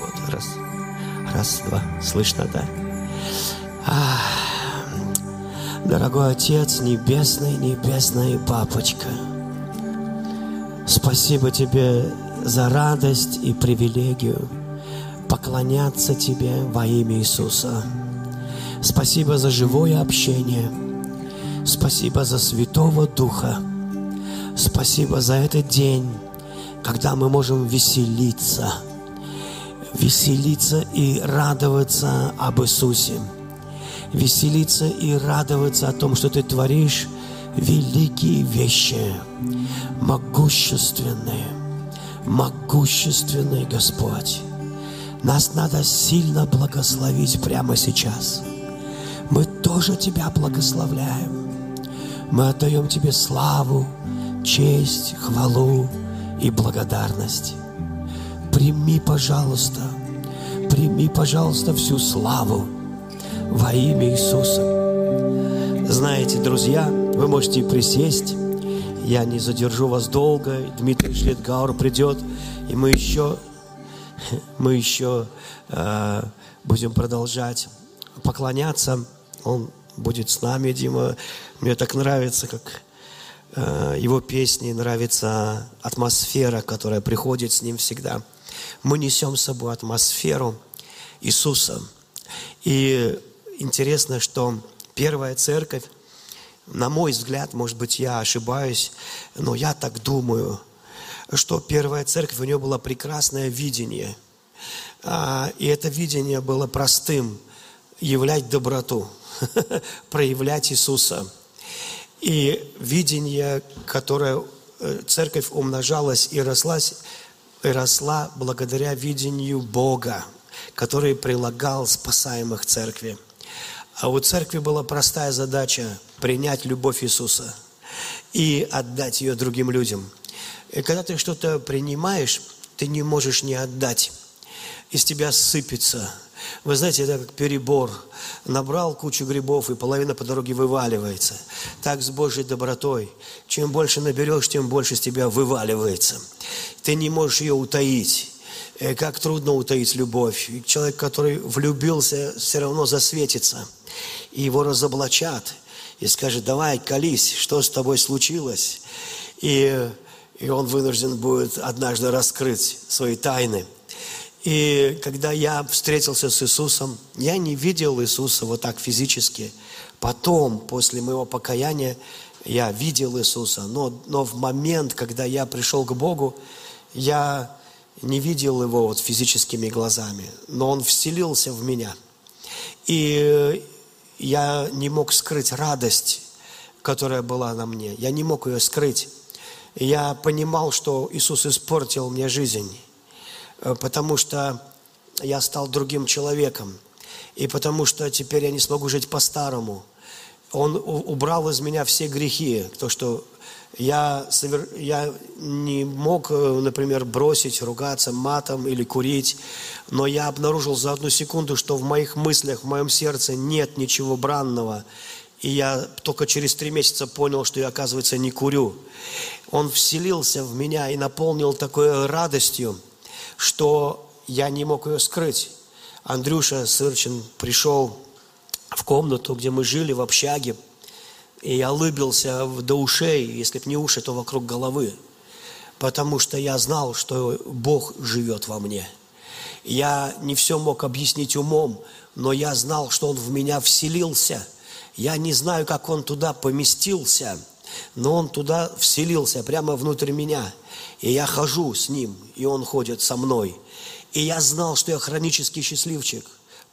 Вот, раз, раз, два. Слышно, да? А, дорогой Отец Небесный, Небесный Папочка, спасибо Тебе за радость и привилегию поклоняться Тебе во имя Иисуса. Спасибо за живое общение. Спасибо за Святого Духа. Спасибо за этот день, когда мы можем веселиться, веселиться и радоваться об Иисусе, веселиться и радоваться о том, что Ты творишь великие вещи, могущественные, могущественный Господь. Нас надо сильно благословить прямо сейчас. Мы тоже Тебя благословляем. Мы отдаем Тебе славу, честь, хвалу и благодарность. Прими, пожалуйста, прими, пожалуйста, всю славу во имя Иисуса. Знаете, друзья, вы можете присесть. Я не задержу вас долго. Дмитрий Шлетгауэр придет, и мы еще мы еще э, будем продолжать поклоняться. Он будет с нами, Дима. Мне так нравится, как э, его песни, нравится атмосфера, которая приходит с ним всегда. Мы несем с собой атмосферу Иисуса. И интересно, что первая церковь, на мой взгляд, может быть, я ошибаюсь, но я так думаю – что первая церковь, у нее было прекрасное видение. А, и это видение было простым – являть доброту, проявлять Иисуса. И видение, которое э, церковь умножалась и росла, и росла благодаря видению Бога, который прилагал спасаемых церкви. А у церкви была простая задача – принять любовь Иисуса и отдать ее другим людям – и когда ты что-то принимаешь, ты не можешь не отдать. Из тебя сыпется. Вы знаете, это как перебор. Набрал кучу грибов, и половина по дороге вываливается. Так с Божьей добротой. Чем больше наберешь, тем больше с тебя вываливается. Ты не можешь ее утаить. Э, как трудно утаить любовь. человек, который влюбился, все равно засветится. И его разоблачат. И скажет, давай, колись, что с тобой случилось. И и он вынужден будет однажды раскрыть свои тайны. И когда я встретился с Иисусом, я не видел Иисуса вот так физически. Потом, после моего покаяния, я видел Иисуса. Но, но в момент, когда я пришел к Богу, я не видел Его вот физическими глазами. Но Он вселился в меня. И я не мог скрыть радость, которая была на мне. Я не мог ее скрыть я понимал, что Иисус испортил мне жизнь, потому что я стал другим человеком, и потому что теперь я не смогу жить по-старому. Он убрал из меня все грехи, то, что я, я не мог, э, например, бросить, ругаться матом или курить, но я обнаружил за одну секунду, что в моих мыслях, в моем сердце нет ничего бранного. И я только через три месяца понял, что я, оказывается, не курю. Он вселился в меня и наполнил такой радостью, что я не мог ее скрыть. Андрюша Сырчин пришел в комнату, где мы жили, в общаге, и я улыбился до ушей, если бы не уши, то вокруг головы, потому что я знал, что Бог живет во мне. Я не все мог объяснить умом, но я знал, что Он в меня вселился. Я не знаю, как Он туда поместился – но Он туда вселился, прямо внутрь меня. И я хожу с Ним, и Он ходит со мной. И я знал, что я хронический счастливчик,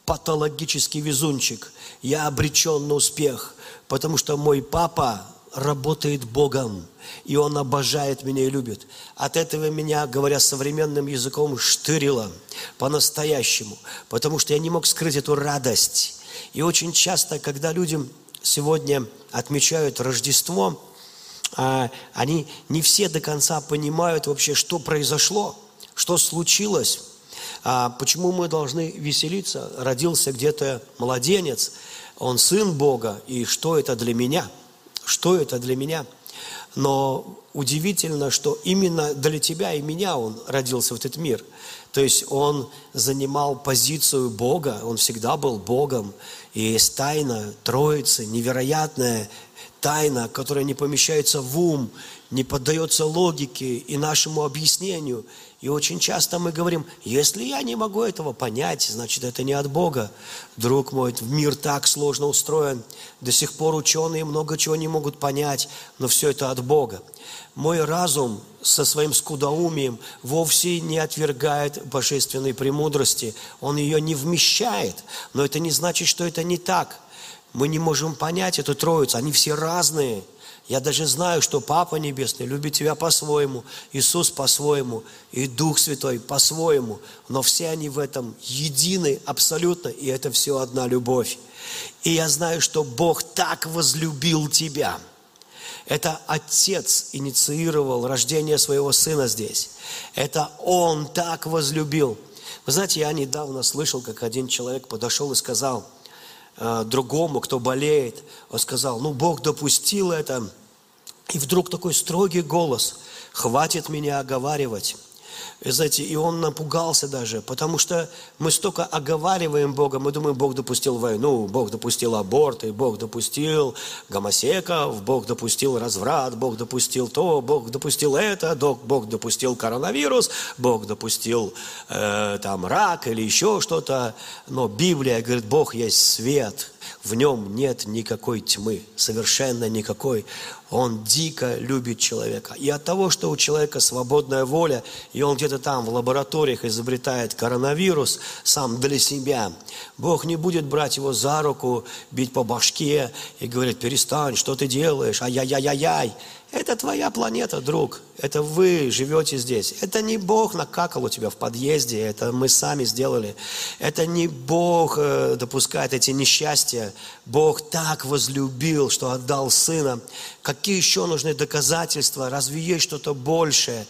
патологический везунчик. Я обречен на успех, потому что мой папа работает Богом, и Он обожает меня и любит. От этого меня, говоря современным языком, штырило по-настоящему, потому что я не мог скрыть эту радость. И очень часто, когда людям сегодня отмечают Рождество, а, они не все до конца понимают вообще, что произошло, что случилось, а, почему мы должны веселиться. Родился где-то младенец, он сын Бога, и что это для меня? Что это для меня? Но удивительно, что именно для тебя и меня Он родился в этот мир. То есть Он занимал позицию Бога, Он всегда был Богом. И есть тайна Троицы, невероятная тайна, которая не помещается в ум, не поддается логике и нашему объяснению. И очень часто мы говорим, если я не могу этого понять, значит это не от Бога. Друг мой, мир так сложно устроен. До сих пор ученые много чего не могут понять, но все это от Бога. Мой разум со своим скудоумием вовсе не отвергает божественной премудрости. Он ее не вмещает. Но это не значит, что это не так – мы не можем понять эту троицу, они все разные. Я даже знаю, что Папа Небесный любит тебя по-своему, Иисус по-своему, и Дух Святой по-своему, но все они в этом едины абсолютно, и это все одна любовь. И я знаю, что Бог так возлюбил тебя. Это Отец инициировал рождение своего Сына здесь. Это Он так возлюбил. Вы знаете, я недавно слышал, как один человек подошел и сказал – Э, другому, кто болеет. Он сказал, ну Бог допустил это. И вдруг такой строгий голос, хватит меня оговаривать. И, знаете, и он напугался даже, потому что мы столько оговариваем Бога, мы думаем, Бог допустил войну, Бог допустил аборты, Бог допустил гомосеков, Бог допустил разврат, Бог допустил то, Бог допустил это, Бог допустил коронавирус, Бог допустил э, там рак или еще что-то. Но Библия говорит, Бог есть свет, в нем нет никакой тьмы, совершенно никакой. Он дико любит человека. И от того, что у человека свободная воля, и он где-то там в лабораториях изобретает коронавирус сам для себя, Бог не будет брать его за руку, бить по башке и говорить, перестань, что ты делаешь, ай-яй-яй-яй. Это твоя планета, друг. Это вы живете здесь. Это не Бог накакал у тебя в подъезде. Это мы сами сделали. Это не Бог э, допускает эти несчастья. Бог так возлюбил, что отдал Сына. Какие еще нужны доказательства? Разве есть что-то большее?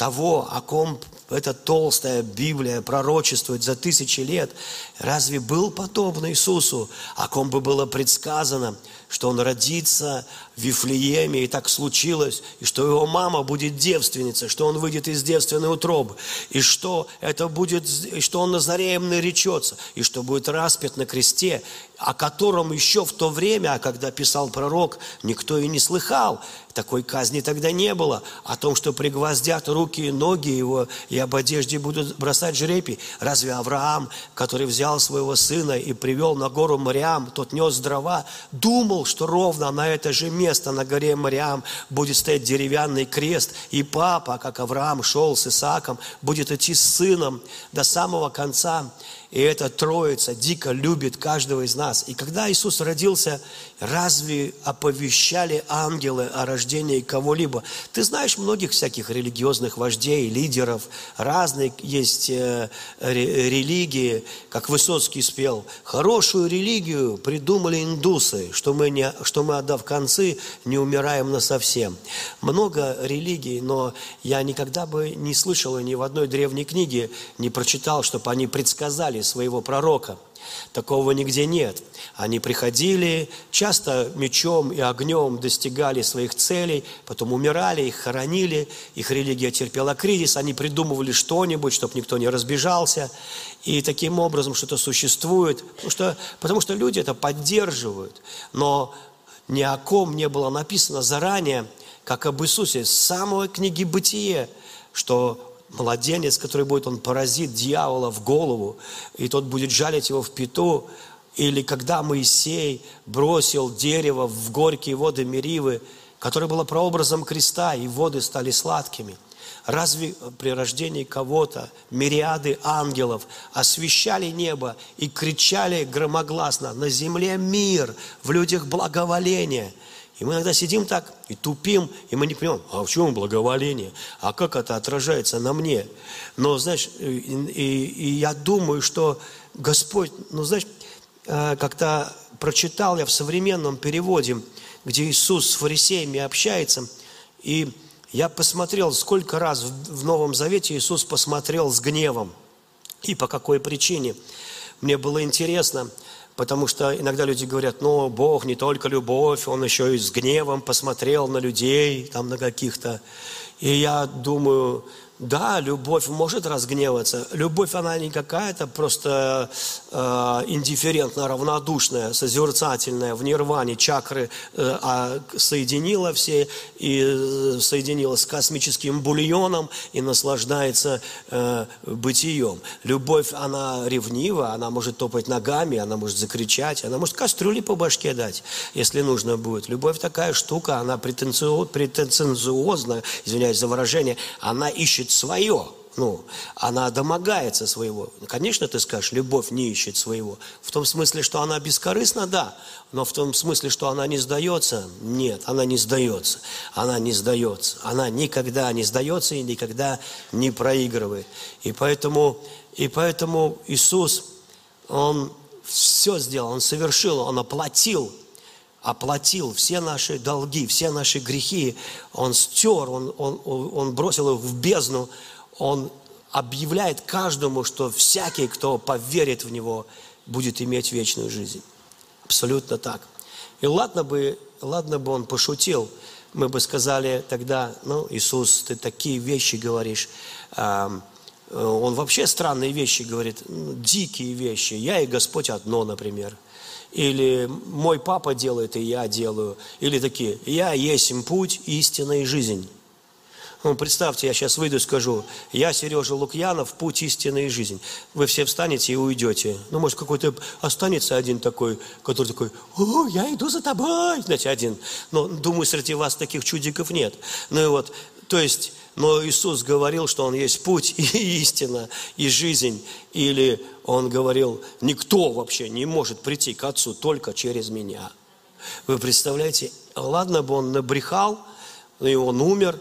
Того, о ком эта толстая Библия пророчествует за тысячи лет, разве был подобно Иисусу, о ком бы было предсказано, что он родится в Вифлееме, и так случилось, и что его мама будет девственницей, что он выйдет из девственной утробы, и что это будет, и что он Назареем наречется, и что будет распят на кресте, о котором еще в то время, когда писал пророк, никто и не слыхал. Такой казни тогда не было. О том, что пригвоздят руки и ноги его, и об одежде будут бросать жрепий. Разве Авраам, который взял своего сына и привел на гору Мариам, тот нес дрова, думал, что ровно на это же место, на горе Мариам, будет стоять деревянный крест, и папа, как Авраам шел с Исааком, будет идти с сыном до самого конца. И эта троица дико любит каждого из нас. И когда Иисус родился, разве оповещали ангелы о рождении кого-либо? Ты знаешь многих всяких религиозных вождей, лидеров, разные есть э, религии, как Высоцкий спел. Хорошую религию придумали индусы, что мы, не, что мы отдав концы, не умираем насовсем. Много религий, но я никогда бы не слышал ни в одной древней книге, не прочитал, чтобы они предсказали своего пророка. Такого нигде нет. Они приходили, часто мечом и огнем достигали своих целей, потом умирали, их хоронили, их религия терпела кризис, они придумывали что-нибудь, чтобы никто не разбежался, и таким образом что-то существует, потому что, потому что люди это поддерживают. Но ни о ком не было написано заранее, как об Иисусе, с самой книги «Бытие», что младенец, который будет, он поразит дьявола в голову, и тот будет жалить его в пету. Или когда Моисей бросил дерево в горькие воды Меривы, которое было прообразом креста, и воды стали сладкими. Разве при рождении кого-то мириады ангелов освещали небо и кричали громогласно «На земле мир, в людях благоволение!» И мы иногда сидим так и тупим, и мы не понимаем, а в чем благоволение, а как это отражается на мне. Но, знаешь, и, и, и я думаю, что Господь, ну, знаешь, э, как-то прочитал я в современном переводе, где Иисус с фарисеями общается, и я посмотрел, сколько раз в Новом Завете Иисус посмотрел с гневом. И по какой причине. Мне было интересно, Потому что иногда люди говорят, ну, Бог не только любовь, Он еще и с гневом посмотрел на людей, там на каких-то. И я думаю, да, любовь может разгневаться. Любовь, она не какая-то просто э, индифферентно равнодушная, созерцательная, в нирване чакры э, а соединила все и э, соединила с космическим бульоном и наслаждается э, бытием. Любовь, она ревнива, она может топать ногами, она может закричать, она может кастрюли по башке дать, если нужно будет. Любовь такая штука, она претенциозна, извиняюсь за выражение, она ищет свое. Ну, она домогается своего. Конечно, ты скажешь, любовь не ищет своего. В том смысле, что она бескорыстна, да. Но в том смысле, что она не сдается, нет, она не сдается. Она не сдается. Она никогда не сдается и никогда не проигрывает. И поэтому, и поэтому Иисус, Он все сделал, Он совершил, Он оплатил оплатил все наши долги, все наши грехи, Он стер, Он, он, он бросил их в бездну, Он объявляет каждому, что всякий, кто поверит в Него, будет иметь вечную жизнь. Абсолютно так. И ладно бы, ладно бы Он пошутил, мы бы сказали тогда, ну, Иисус, ты такие вещи говоришь, он вообще странные вещи говорит, ну, дикие вещи. Я и Господь одно, например – или мой папа делает, и я делаю, или такие, я есть им путь, истина и жизнь. Ну, представьте, я сейчас выйду и скажу, я Сережа Лукьянов, путь, истина и жизнь. Вы все встанете и уйдете. Ну, может, какой-то останется один такой, который такой, о, я иду за тобой, знаете, один. Но, думаю, среди вас таких чудиков нет. Ну и вот, то есть, но Иисус говорил, что Он есть путь и истина, и жизнь. Или Он говорил, никто вообще не может прийти к Отцу только через меня. Вы представляете, ладно бы Он набрехал, и Он умер,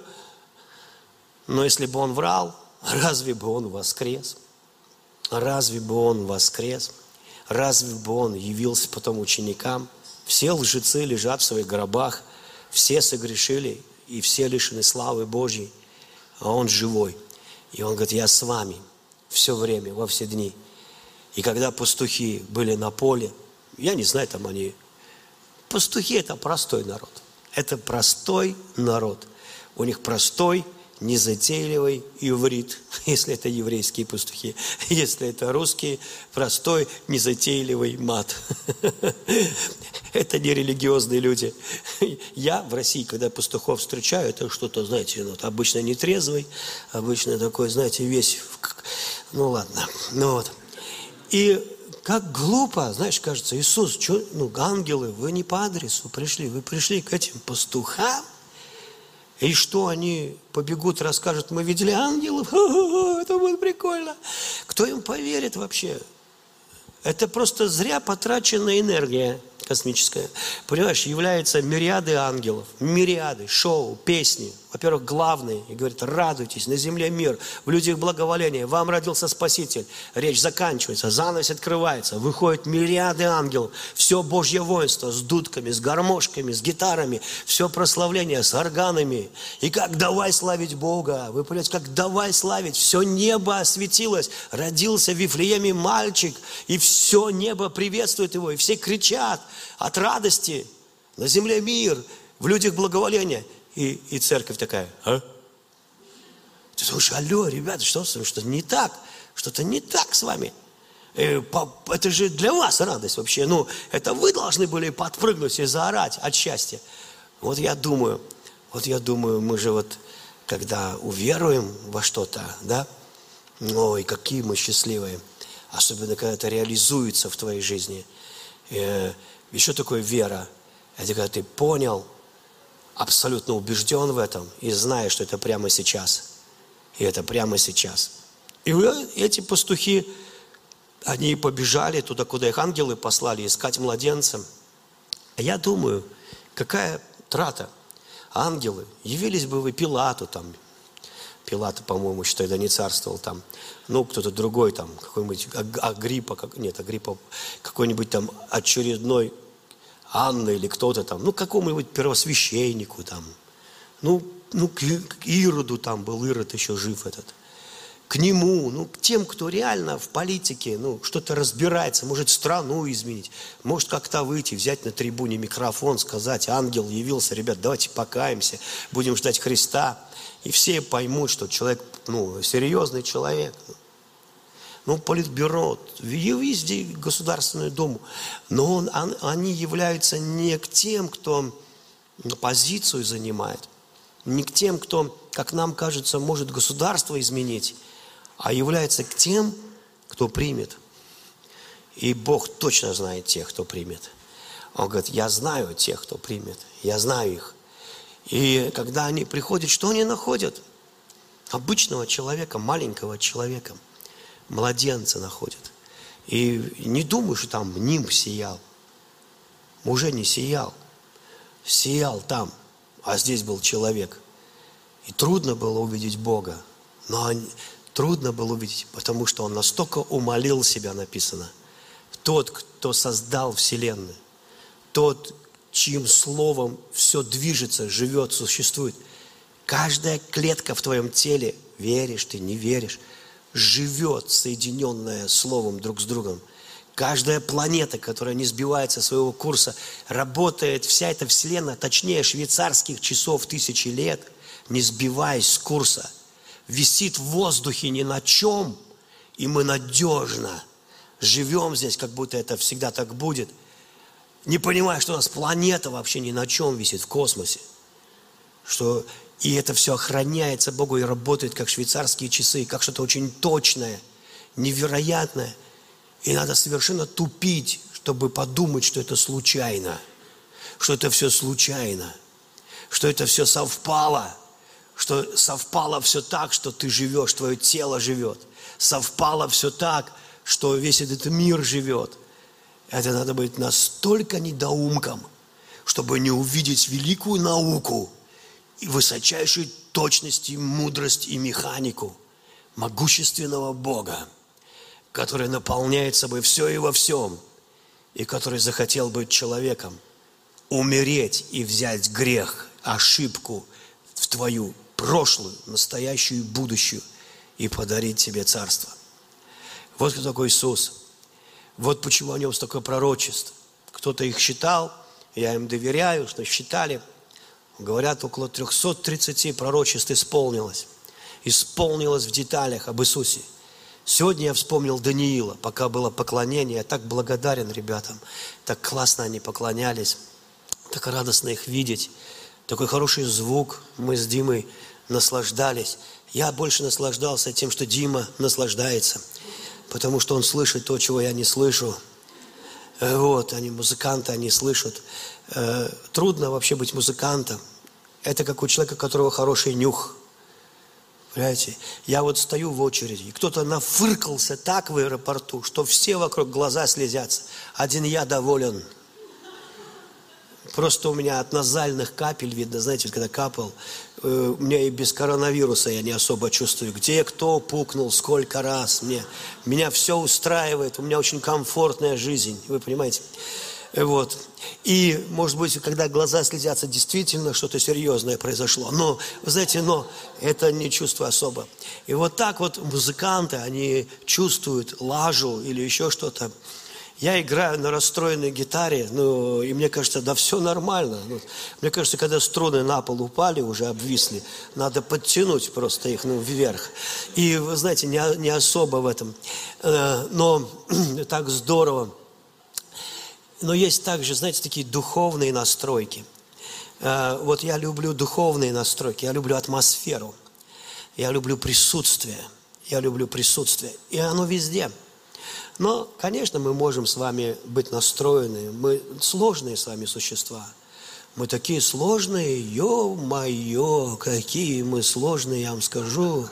но если бы Он врал, разве бы Он воскрес? Разве бы Он воскрес? Разве бы Он явился потом ученикам? Все лжецы лежат в своих гробах, все согрешили, и все лишены славы Божьей, а Он живой. И Он говорит, я с вами все время, во все дни. И когда пастухи были на поле, я не знаю, там они... Пастухи – это простой народ. Это простой народ. У них простой незатейливый иврит, если это еврейские пастухи, если это русские, простой незатейливый мат. Это не религиозные люди. Я в России, когда пастухов встречаю, это что-то, знаете, ну, обычно нетрезвый, обычно такой, знаете, весь, ну ладно, ну вот. И как глупо, знаешь, кажется, Иисус, что, ну, ангелы, вы не по адресу пришли, вы пришли к этим пастухам, и что они побегут, расскажут, мы видели ангелов, это будет прикольно. Кто им поверит вообще? Это просто зря потраченная энергия космическая. Понимаешь, являются мириады ангелов, мириады, шоу, песни, во-первых, главный, и говорит, радуйтесь, на земле мир, в людях благоволение, вам родился Спаситель. Речь заканчивается, занавес открывается, выходят мириады ангелов, все Божье воинство с дудками, с гармошками, с гитарами, все прославление с органами. И как давай славить Бога, вы понимаете, как давай славить, все небо осветилось, родился в Вифлееме мальчик, и все небо приветствует его, и все кричат от радости, на земле мир, в людях благоволение – и, и церковь такая, а? Ты думаешь, алло, ребята, что, что не так? Что-то не так с вами. Э, это же для вас радость вообще. Ну, это вы должны были подпрыгнуть и заорать от счастья. Вот я думаю, вот я думаю, мы же вот, когда уверуем во что-то, да, ой, какие мы счастливые. Особенно, когда это реализуется в твоей жизни. Э, еще такое вера. Это когда ты понял, абсолютно убежден в этом и знаю, что это прямо сейчас. И это прямо сейчас. И эти пастухи, они побежали туда, куда их ангелы послали, искать младенца. А я думаю, какая трата. Ангелы, явились бы вы Пилату там, Пилата, по-моему, еще тогда не царствовал там. Ну, кто-то другой там, какой-нибудь Агриппа, как, нет, Агриппа, какой-нибудь там очередной Анна или кто-то там, ну, какому-нибудь первосвященнику там, ну, ну, к Ироду там был, Ирод еще жив этот. к нему, ну, к тем, кто реально в политике, ну, что-то разбирается, может страну изменить, может как-то выйти, взять на трибуне микрофон, сказать, ангел явился, ребят, давайте покаемся, будем ждать Христа. И все поймут, что человек, ну, серьезный человек. Ну, политбюро, везде Государственную Думу. Но он, он, они являются не к тем, кто позицию занимает, не к тем, кто, как нам кажется, может государство изменить, а является к тем, кто примет. И Бог точно знает тех, кто примет. Он говорит, я знаю тех, кто примет, я знаю их. И когда они приходят, что они находят? Обычного человека, маленького человека, младенца находят. И не думаю, что там нимб сиял. Уже не сиял. Сиял там, а здесь был человек. И трудно было увидеть Бога. Но трудно было увидеть, потому что он настолько умолил себя, написано. Тот, кто создал Вселенную, тот, чьим словом все движется, живет, существует. Каждая клетка в твоем теле, веришь ты, не веришь, живет, соединенная словом друг с другом. Каждая планета, которая не сбивается своего курса, работает, вся эта Вселенная, точнее швейцарских часов тысячи лет, не сбиваясь с курса – висит в воздухе ни на чем, и мы надежно живем здесь, как будто это всегда так будет, не понимая, что у нас планета вообще ни на чем висит в космосе, что и это все охраняется Богу и работает как швейцарские часы, как что-то очень точное, невероятное. И надо совершенно тупить, чтобы подумать, что это случайно, что это все случайно, что это все совпало – что совпало все так, что ты живешь, твое тело живет. Совпало все так, что весь этот мир живет. Это надо быть настолько недоумком, чтобы не увидеть великую науку и высочайшую точность и мудрость и механику могущественного Бога, который наполняет собой все и во всем, и который захотел быть человеком, умереть и взять грех, ошибку в твою прошлую, настоящую и будущую и подарить тебе царство. Вот кто такой Иисус. Вот почему о нем столько пророчеств. Кто-то их считал, я им доверяю, что считали. Говорят, около 330 пророчеств исполнилось. Исполнилось в деталях об Иисусе. Сегодня я вспомнил Даниила, пока было поклонение. Я так благодарен ребятам. Так классно они поклонялись. Так радостно их видеть. Такой хороший звук. Мы с Димой наслаждались. Я больше наслаждался тем, что Дима наслаждается, потому что он слышит то, чего я не слышу. Э, вот, они музыканты, они слышат. Э, трудно вообще быть музыкантом. Это как у человека, у которого хороший нюх. Понимаете? Я вот стою в очереди, и кто-то нафыркался так в аэропорту, что все вокруг глаза слезятся. Один я доволен – Просто у меня от назальных капель видно, знаете, когда капал, э, у меня и без коронавируса я не особо чувствую. Где кто пукнул, сколько раз. Мне, меня все устраивает, у меня очень комфортная жизнь, вы понимаете. Э, вот. И, может быть, когда глаза слезятся, действительно что-то серьезное произошло. Но, вы знаете, но это не чувство особо. И вот так вот музыканты, они чувствуют лажу или еще что-то. Я играю на расстроенной гитаре, ну, и мне кажется, да все нормально. Ну, мне кажется, когда струны на пол упали, уже обвисли, надо подтянуть просто их ну, вверх. И, вы знаете, не, не особо в этом. Э, но так здорово. Но есть также, знаете, такие духовные настройки. Э, вот я люблю духовные настройки, я люблю атмосферу, я люблю присутствие, я люблю присутствие. И оно везде – но, конечно, мы можем с вами быть настроены. Мы сложные с вами существа. Мы такие сложные, ё-моё, какие мы сложные, я вам скажу.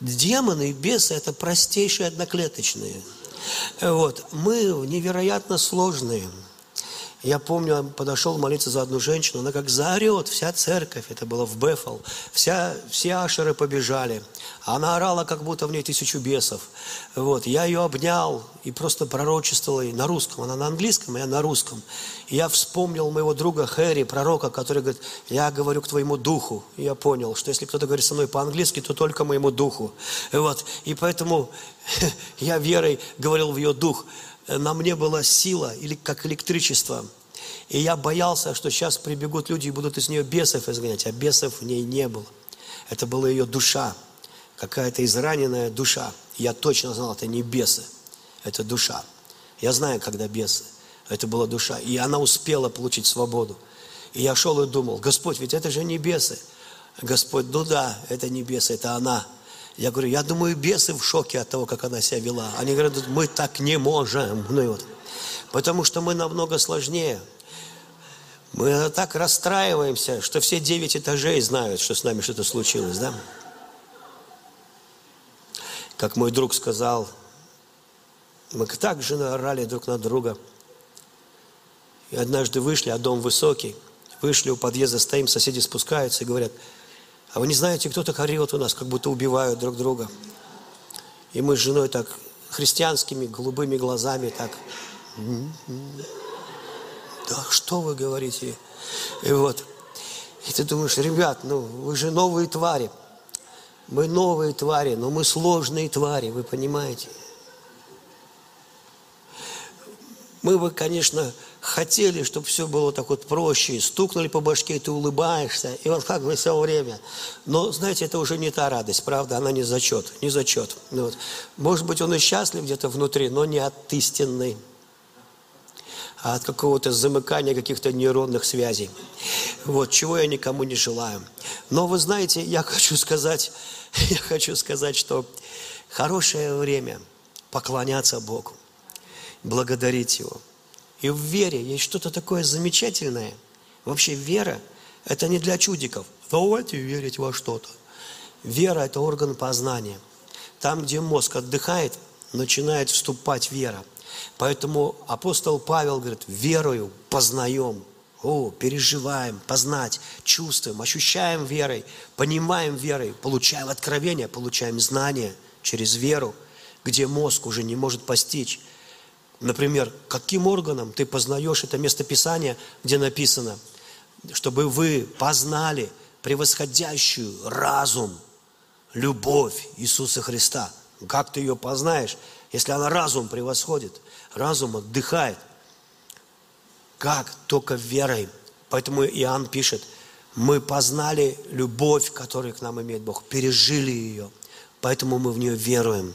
Демоны и бесы – это простейшие одноклеточные. Вот. Мы невероятно сложные. Я помню, подошел молиться за одну женщину, она как заорет, вся церковь, это было в Бефал, вся, все ашеры побежали. Она орала, как будто в ней тысячу бесов. Вот, я ее обнял и просто пророчествовал ей на русском. Она на английском, а я на русском. Я вспомнил моего друга Хэри, пророка, который говорит, я говорю к твоему духу. И я понял, что если кто-то говорит со мной по-английски, то только моему духу. Вот, и поэтому я верой говорил в ее дух на мне была сила, или как электричество. И я боялся, что сейчас прибегут люди и будут из нее бесов изгонять, а бесов в ней не было. Это была ее душа, какая-то израненная душа. Я точно знал, это не бесы, это душа. Я знаю, когда бесы. Это была душа. И она успела получить свободу. И я шел и думал, Господь, ведь это же не бесы. Господь, ну да, это не бесы, это она. Я говорю, я думаю, бесы в шоке от того, как она себя вела. Они говорят, мы так не можем. Ну и вот. Потому что мы намного сложнее. Мы так расстраиваемся, что все девять этажей знают, что с нами что-то случилось, да? Как мой друг сказал, мы так же орали друг на друга. И однажды вышли, а дом высокий. Вышли у подъезда, стоим, соседи спускаются и говорят – а вы не знаете, кто так орет у нас, как будто убивают друг друга. И мы с женой так христианскими голубыми глазами так. Да что вы говорите? И вот. И ты думаешь, ребят, ну вы же новые твари. Мы новые твари, но мы сложные твари, вы понимаете? Мы бы, конечно, хотели, чтобы все было так вот проще. Стукнули по башке, и ты улыбаешься. И вот как бы все время. Но, знаете, это уже не та радость, правда? Она не зачет, не зачет. Ну вот. Может быть, он и счастлив где-то внутри, но не от истинной а от какого-то замыкания каких-то нейронных связей. Вот, чего я никому не желаю. Но вы знаете, я хочу сказать, я хочу сказать, что хорошее время поклоняться Богу, благодарить Его – и в вере есть что-то такое замечательное. Вообще вера – это не для чудиков. Давайте верить во что-то. Вера – это орган познания. Там, где мозг отдыхает, начинает вступать вера. Поэтому апостол Павел говорит, верою познаем, о, переживаем, познать, чувствуем, ощущаем верой, понимаем верой, получаем откровение, получаем знания через веру, где мозг уже не может постичь. Например, каким органом ты познаешь это местописание, где написано, чтобы вы познали превосходящую разум, любовь Иисуса Христа. Как ты ее познаешь, если она разум превосходит? Разум отдыхает. Как? Только верой. Поэтому Иоанн пишет, мы познали любовь, которую к нам имеет Бог, пережили ее, поэтому мы в нее веруем.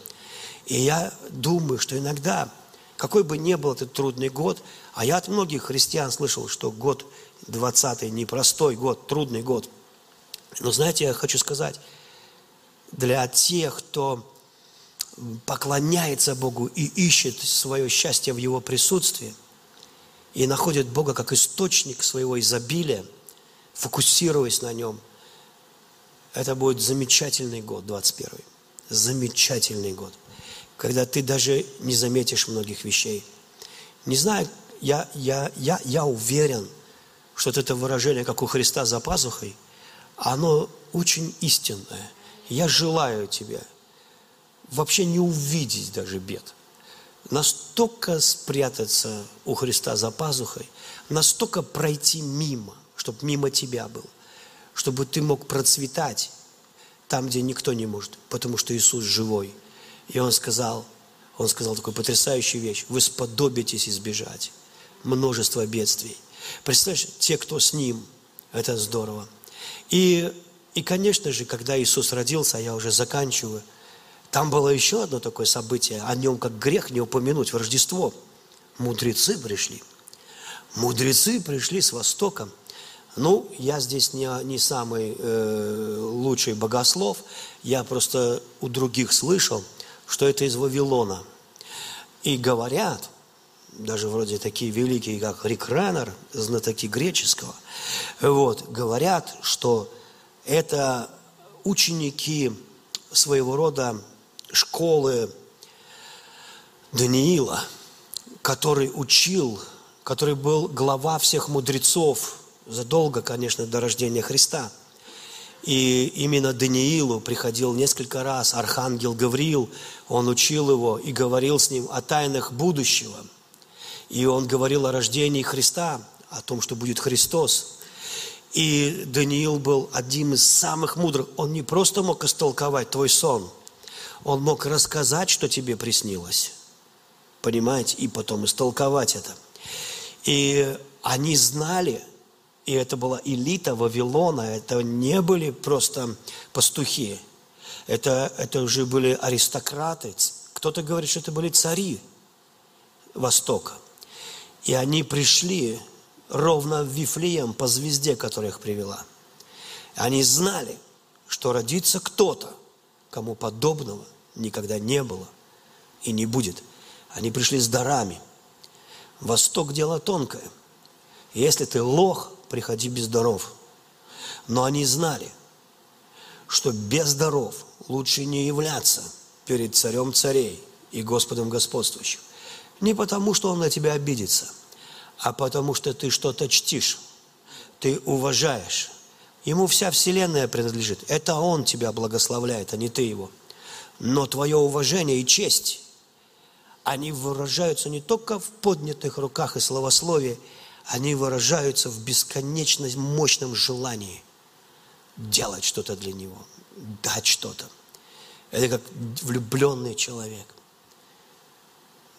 И я думаю, что иногда какой бы ни был этот трудный год, а я от многих христиан слышал, что год 20-й непростой год, трудный год. Но знаете, я хочу сказать, для тех, кто поклоняется Богу и ищет свое счастье в Его присутствии, и находит Бога как источник своего изобилия, фокусируясь на Нем, это будет замечательный год, 21 Замечательный год когда ты даже не заметишь многих вещей. Не знаю, я, я, я, я уверен, что вот это выражение, как у Христа за пазухой, оно очень истинное. Я желаю тебе вообще не увидеть даже бед. Настолько спрятаться у Христа за пазухой, настолько пройти мимо, чтобы мимо тебя был, чтобы ты мог процветать там, где никто не может, потому что Иисус живой – и он сказал, он сказал такую потрясающую вещь. Вы сподобитесь избежать множества бедствий. Представляешь, те, кто с ним, это здорово. И, и, конечно же, когда Иисус родился, я уже заканчиваю, там было еще одно такое событие, о нем как грех не упомянуть, в Рождество. Мудрецы пришли. Мудрецы пришли с Востока. Ну, я здесь не, не самый э, лучший богослов, я просто у других слышал – что это из Вавилона. И говорят, даже вроде такие великие, как Рик Раннер, знатоки греческого, вот, говорят, что это ученики своего рода школы Даниила, который учил который был глава всех мудрецов задолго, конечно, до рождения Христа. И именно Даниилу приходил несколько раз архангел Гавриил, он учил его и говорил с ним о тайнах будущего. И он говорил о рождении Христа, о том, что будет Христос. И Даниил был одним из самых мудрых. Он не просто мог истолковать твой сон, он мог рассказать, что тебе приснилось. Понимаете? И потом истолковать это. И они знали, и это была элита Вавилона, это не были просто пастухи, это, это уже были аристократы. Кто-то говорит, что это были цари Востока. И они пришли ровно в Вифлеем по звезде, которая их привела. Они знали, что родится кто-то, кому подобного никогда не было и не будет. Они пришли с дарами – Восток – дело тонкое. Если ты лох, приходи без даров. Но они знали, что без даров лучше не являться перед царем царей и Господом господствующих. Не потому, что он на тебя обидится, а потому, что ты что-то чтишь, ты уважаешь. Ему вся вселенная принадлежит. Это он тебя благословляет, а не ты его. Но твое уважение и честь они выражаются не только в поднятых руках и словословии, они выражаются в бесконечно мощном желании делать что-то для него, дать что-то. Это как влюбленный человек.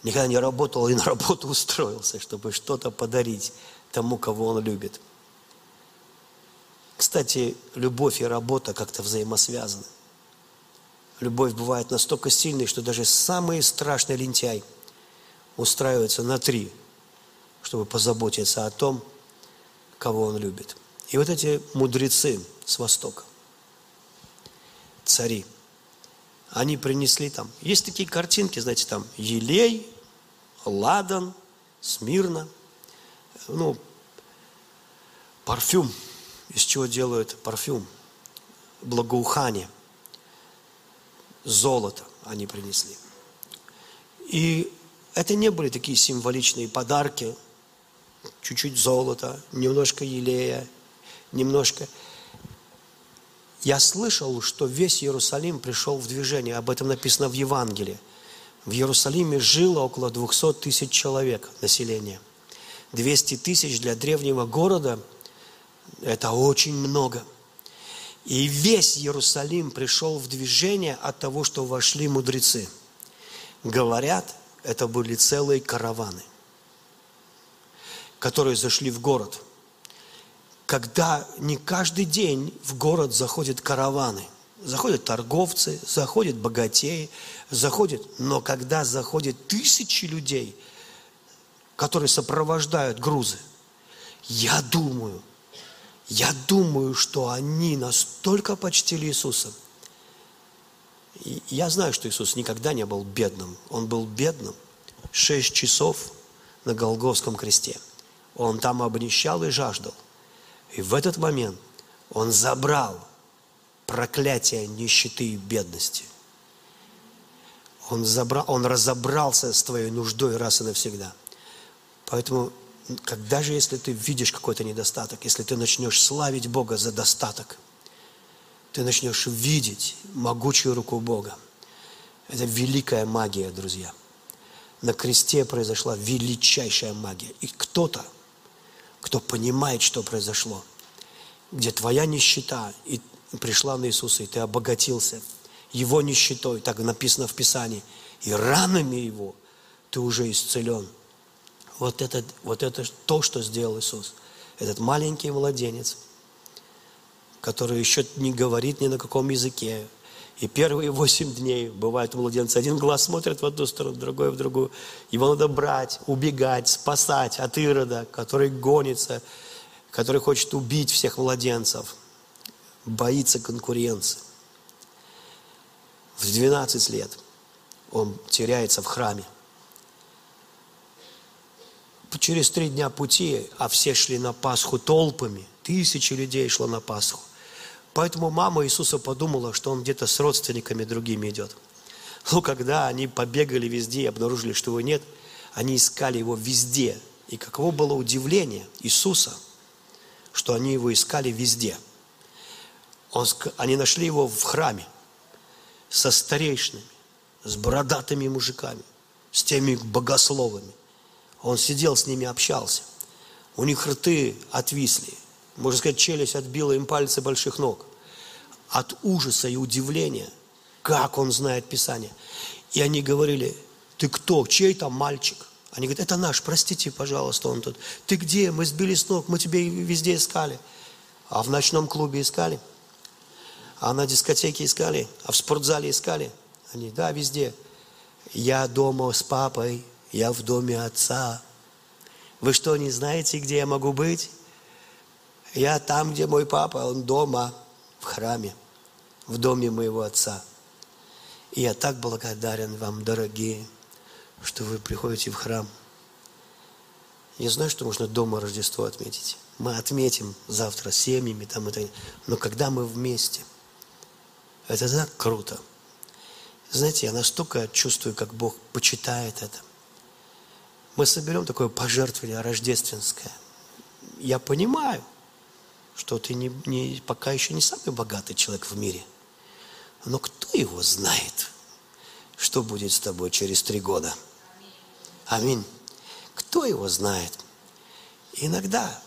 Никогда не работал и на работу устроился, чтобы что-то подарить тому, кого он любит. Кстати, любовь и работа как-то взаимосвязаны. Любовь бывает настолько сильной, что даже самый страшный лентяй устраивается на три, чтобы позаботиться о том, кого он любит. И вот эти мудрецы с Востока, цари, они принесли там, есть такие картинки, знаете, там елей, ладан, смирно, ну, парфюм, из чего делают парфюм, благоухание – золото они принесли. И это не были такие символичные подарки, чуть-чуть золота, немножко елея, немножко... Я слышал, что весь Иерусалим пришел в движение, об этом написано в Евангелии. В Иерусалиме жило около 200 тысяч человек населения. 200 тысяч для древнего города – это очень много – и весь Иерусалим пришел в движение от того, что вошли мудрецы. Говорят, это были целые караваны, которые зашли в город. Когда не каждый день в город заходят караваны, заходят торговцы, заходят богатеи, заходят, но когда заходят тысячи людей, которые сопровождают грузы, я думаю – я думаю, что они настолько почтили Иисуса. И я знаю, что Иисус никогда не был бедным. Он был бедным шесть часов на Голговском кресте. Он там обнищал и жаждал. И в этот момент он забрал проклятие нищеты и бедности. Он, забрал, он разобрался с твоей нуждой раз и навсегда. Поэтому как даже если ты видишь какой-то недостаток, если ты начнешь славить Бога за достаток, ты начнешь видеть могучую руку Бога. Это великая магия, друзья. На кресте произошла величайшая магия. И кто-то, кто понимает, что произошло, где твоя нищета и пришла на Иисуса, и ты обогатился Его нищетой, так написано в Писании, и ранами Его ты уже исцелен – вот это, вот это то, что сделал Иисус. Этот маленький младенец, который еще не говорит ни на каком языке. И первые восемь дней бывает у младенца один глаз смотрит в одну сторону, другой в другую. Его надо брать, убегать, спасать от Ирода, который гонится, который хочет убить всех младенцев, боится конкуренции. В 12 лет он теряется в храме через три дня пути, а все шли на Пасху толпами, тысячи людей шло на Пасху. Поэтому мама Иисуса подумала, что он где-то с родственниками другими идет. Но когда они побегали везде и обнаружили, что его нет, они искали его везде. И каково было удивление Иисуса, что они его искали везде. Он, они нашли его в храме со старейшинами, с бородатыми мужиками, с теми богословами. Он сидел с ними, общался. У них рты отвисли. Можно сказать, челюсть отбила им пальцы больших ног. От ужаса и удивления, как он знает Писание. И они говорили, ты кто, чей там мальчик? Они говорят, это наш, простите, пожалуйста, он тут. Ты где? Мы сбили с ног, мы тебе везде искали. А в ночном клубе искали? А на дискотеке искали? А в спортзале искали? Они, да, везде. Я дома с папой, я в доме отца. Вы что, не знаете, где я могу быть? Я там, где мой папа, он дома, в храме, в доме моего отца. И я так благодарен вам, дорогие, что вы приходите в храм. Я знаю, что можно дома Рождество отметить. Мы отметим завтра семьями, там это. Но когда мы вместе, это так круто. Знаете, я настолько чувствую, как Бог почитает это. Мы соберем такое пожертвование рождественское. Я понимаю, что ты не, не, пока еще не самый богатый человек в мире. Но кто его знает, что будет с тобой через три года? Аминь. Кто его знает? Иногда,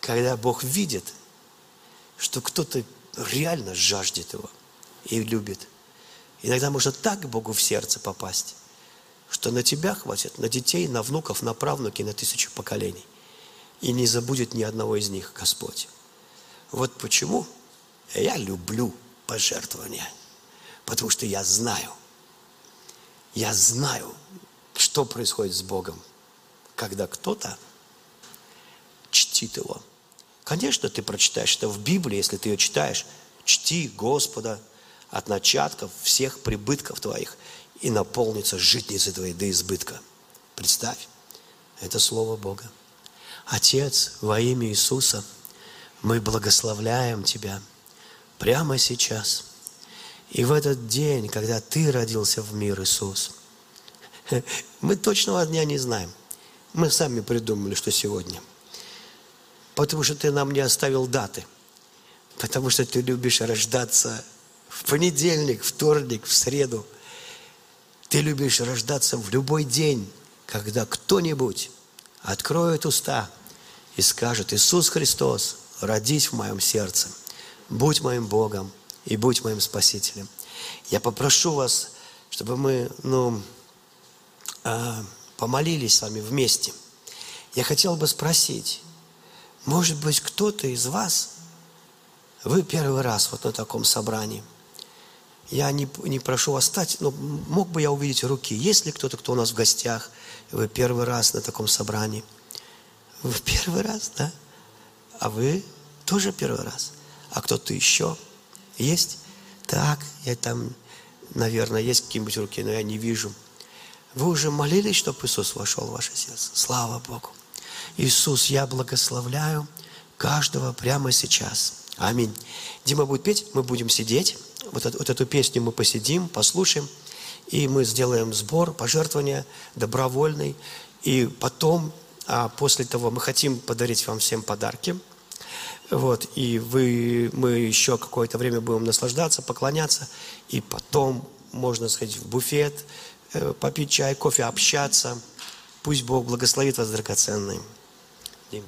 когда Бог видит, что кто-то реально жаждет его и любит, иногда можно так Богу в сердце попасть, что на тебя хватит, на детей, на внуков, на правнуки, на тысячу поколений. И не забудет ни одного из них Господь. Вот почему я люблю пожертвования. Потому что я знаю, я знаю, что происходит с Богом, когда кто-то чтит Его. Конечно, ты прочитаешь это в Библии, если ты ее читаешь. Чти Господа от начатков всех прибытков твоих и наполнится житницы твоей до избытка. Представь, это Слово Бога. Отец, во имя Иисуса, мы благословляем Тебя прямо сейчас. И в этот день, когда Ты родился в мир, Иисус, мы точного дня не знаем. Мы сами придумали, что сегодня. Потому что Ты нам не оставил даты. Потому что Ты любишь рождаться в понедельник, вторник, в среду – ты любишь рождаться в любой день, когда кто-нибудь откроет уста и скажет, Иисус Христос, родись в моем сердце, будь моим Богом и будь моим Спасителем. Я попрошу вас, чтобы мы ну, а, помолились с вами вместе. Я хотел бы спросить, может быть, кто-то из вас, вы первый раз вот на таком собрании – я не, не прошу вас стать, но мог бы я увидеть руки. Есть ли кто-то, кто у нас в гостях? Вы первый раз на таком собрании. Вы первый раз, да? А вы тоже первый раз. А кто-то еще? Есть? Так, я там, наверное, есть какие-нибудь руки, но я не вижу. Вы уже молились, чтобы Иисус вошел в ваше сердце? Слава Богу. Иисус, я благословляю каждого прямо сейчас. Аминь. Дима будет петь, мы будем сидеть вот, вот эту песню мы посидим, послушаем, и мы сделаем сбор, пожертвования добровольный. И потом, а после того, мы хотим подарить вам всем подарки. Вот, и вы, мы еще какое-то время будем наслаждаться, поклоняться, и потом можно сходить в буфет, э, попить чай, кофе, общаться. Пусть Бог благословит вас, драгоценные. Дим.